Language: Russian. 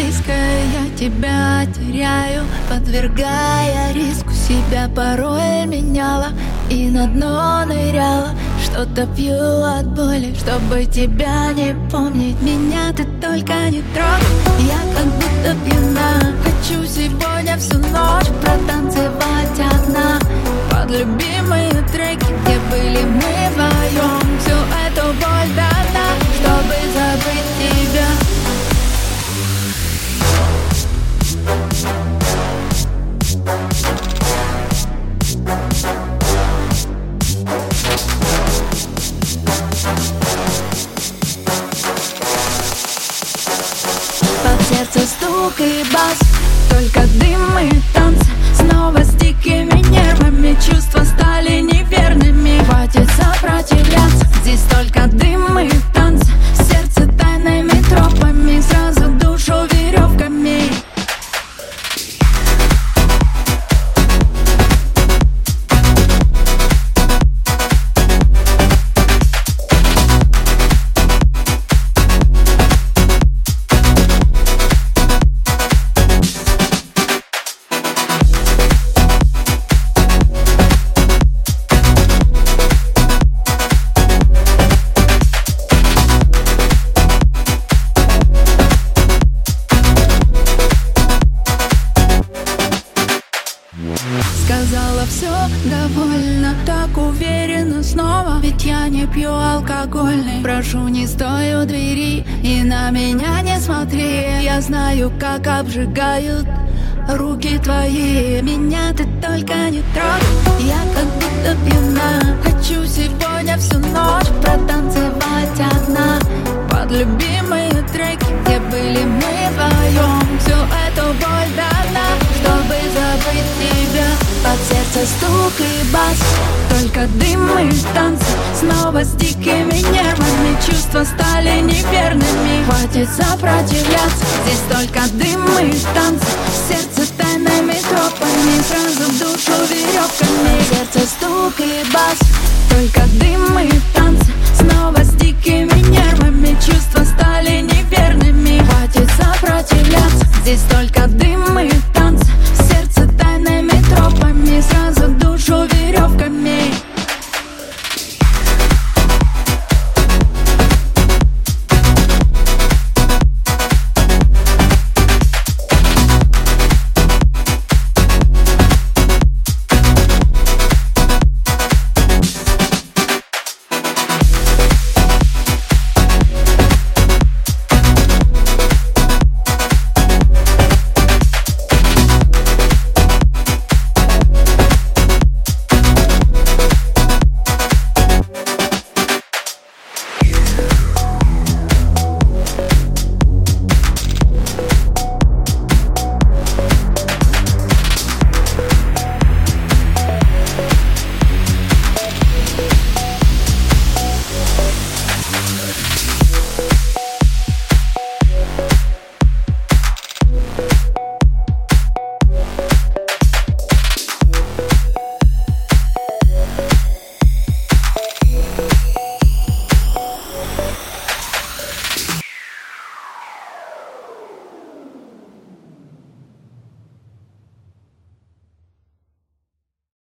близкое я тебя теряю Подвергая риску. Себя порой меняла И на дно ныряла. Что-то пью от боли Чтобы тебя не помнить. Меня ты только не трогай. Я как будто пьяна. Хочу сегодня всю ночь Протанцевать одна. Под любимые треки Где были мы вдвоем стук и бас. Только дым и танцы Довольно, так уверенно снова Ведь я не пью алкогольный. Прошу, не стой у двери и на меня не смотри. Я знаю, как обжигают руки твои. Меня ты только не трогай, я как будто пьяна Хочу сегодня всю ночь. Протанцевать Под сердце стук и бас, только дым и танцы Снова с дикими нервами, чувства стали неверными. Хватит сопротивляться, здесь только дым и танцы Сердце тайными тропами, сразу в душу веревками Сердце стук и бас, только дым и танцы Снова с дикими